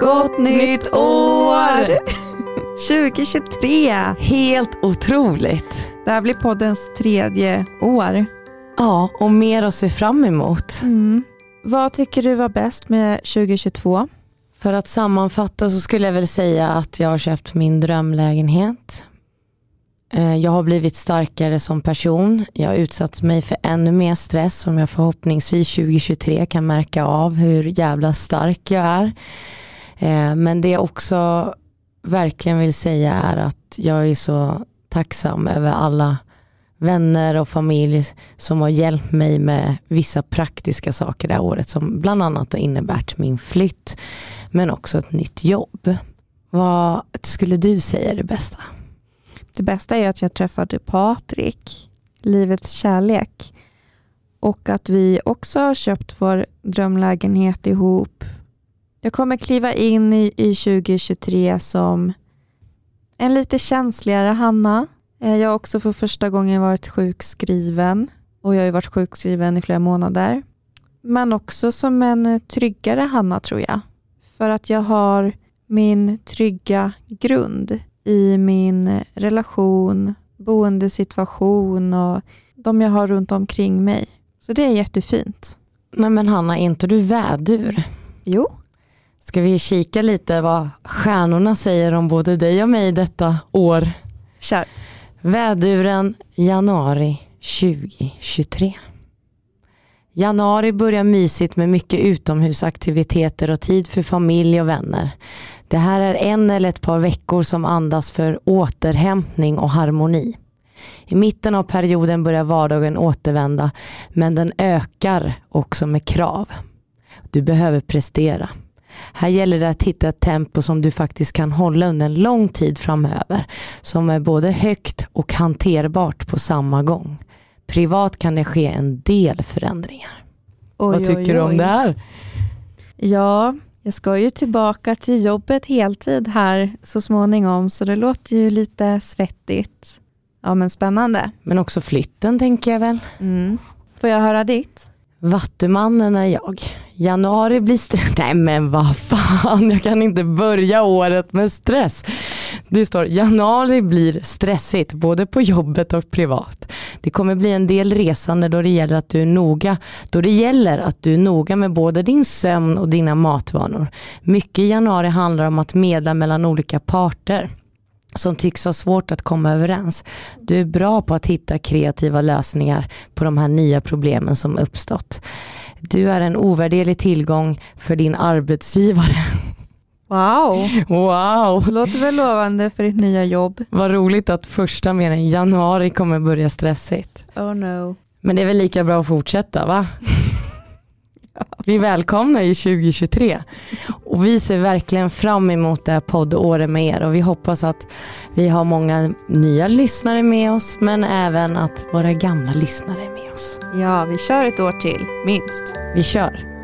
Gott nytt år! 2023. Helt otroligt. Det här blir poddens tredje år. Ja, och mer att se fram emot. Mm. Vad tycker du var bäst med 2022? För att sammanfatta så skulle jag väl säga att jag har köpt min drömlägenhet. Eh, jag har blivit starkare som person. Jag har utsatt mig för ännu mer stress som jag förhoppningsvis 2023 kan märka av hur jävla stark jag är. Eh, men det jag också verkligen vill säga är att jag är så tacksam över alla vänner och familj som har hjälpt mig med vissa praktiska saker det här året som bland annat har innebärt min flytt men också ett nytt jobb. Vad skulle du säga är det bästa? Det bästa är att jag träffade Patrik, livets kärlek. Och att vi också har köpt vår drömlägenhet ihop. Jag kommer kliva in i, i 2023 som en lite känsligare Hanna. Eh, jag har också för första gången varit sjukskriven och jag har varit sjukskriven i flera månader. Men också som en tryggare Hanna tror jag. För att jag har min trygga grund i min relation, boendesituation och de jag har runt omkring mig. Så det är jättefint. Nej men Hanna, är inte du vädur? Jo. Ska vi kika lite vad stjärnorna säger om både dig och mig detta år? Kör. Väduren januari 2023. Januari börjar mysigt med mycket utomhusaktiviteter och tid för familj och vänner. Det här är en eller ett par veckor som andas för återhämtning och harmoni. I mitten av perioden börjar vardagen återvända men den ökar också med krav. Du behöver prestera. Här gäller det att hitta ett tempo som du faktiskt kan hålla under en lång tid framöver. Som är både högt och hanterbart på samma gång. Privat kan det ske en del förändringar. Oj, Vad tycker oj, du om oj. det här? Ja, jag ska ju tillbaka till jobbet heltid här så småningom så det låter ju lite svettigt. Ja men spännande. Men också flytten tänker jag väl. Mm. Får jag höra ditt? Vattumannen är jag. Januari blir stress. Nej men vad fan, jag kan inte börja året med stress. Det står januari blir stressigt både på jobbet och privat. Det kommer bli en del resande då det gäller att du är noga, då det gäller att du är noga med både din sömn och dina matvanor. Mycket i januari handlar om att medla mellan olika parter som tycks ha svårt att komma överens. Du är bra på att hitta kreativa lösningar på de här nya problemen som uppstått. Du är en ovärderlig tillgång för din arbetsgivare. Wow, Wow, det låter väl lovande för ditt nya jobb. vad roligt att första meningen januari kommer börja stressigt. Oh no. Men det är väl lika bra att fortsätta va? Vi välkomnar ju 2023 och vi ser verkligen fram emot det här poddåret med er och vi hoppas att vi har många nya lyssnare med oss men även att våra gamla lyssnare är med oss. Ja, vi kör ett år till, minst. Vi kör!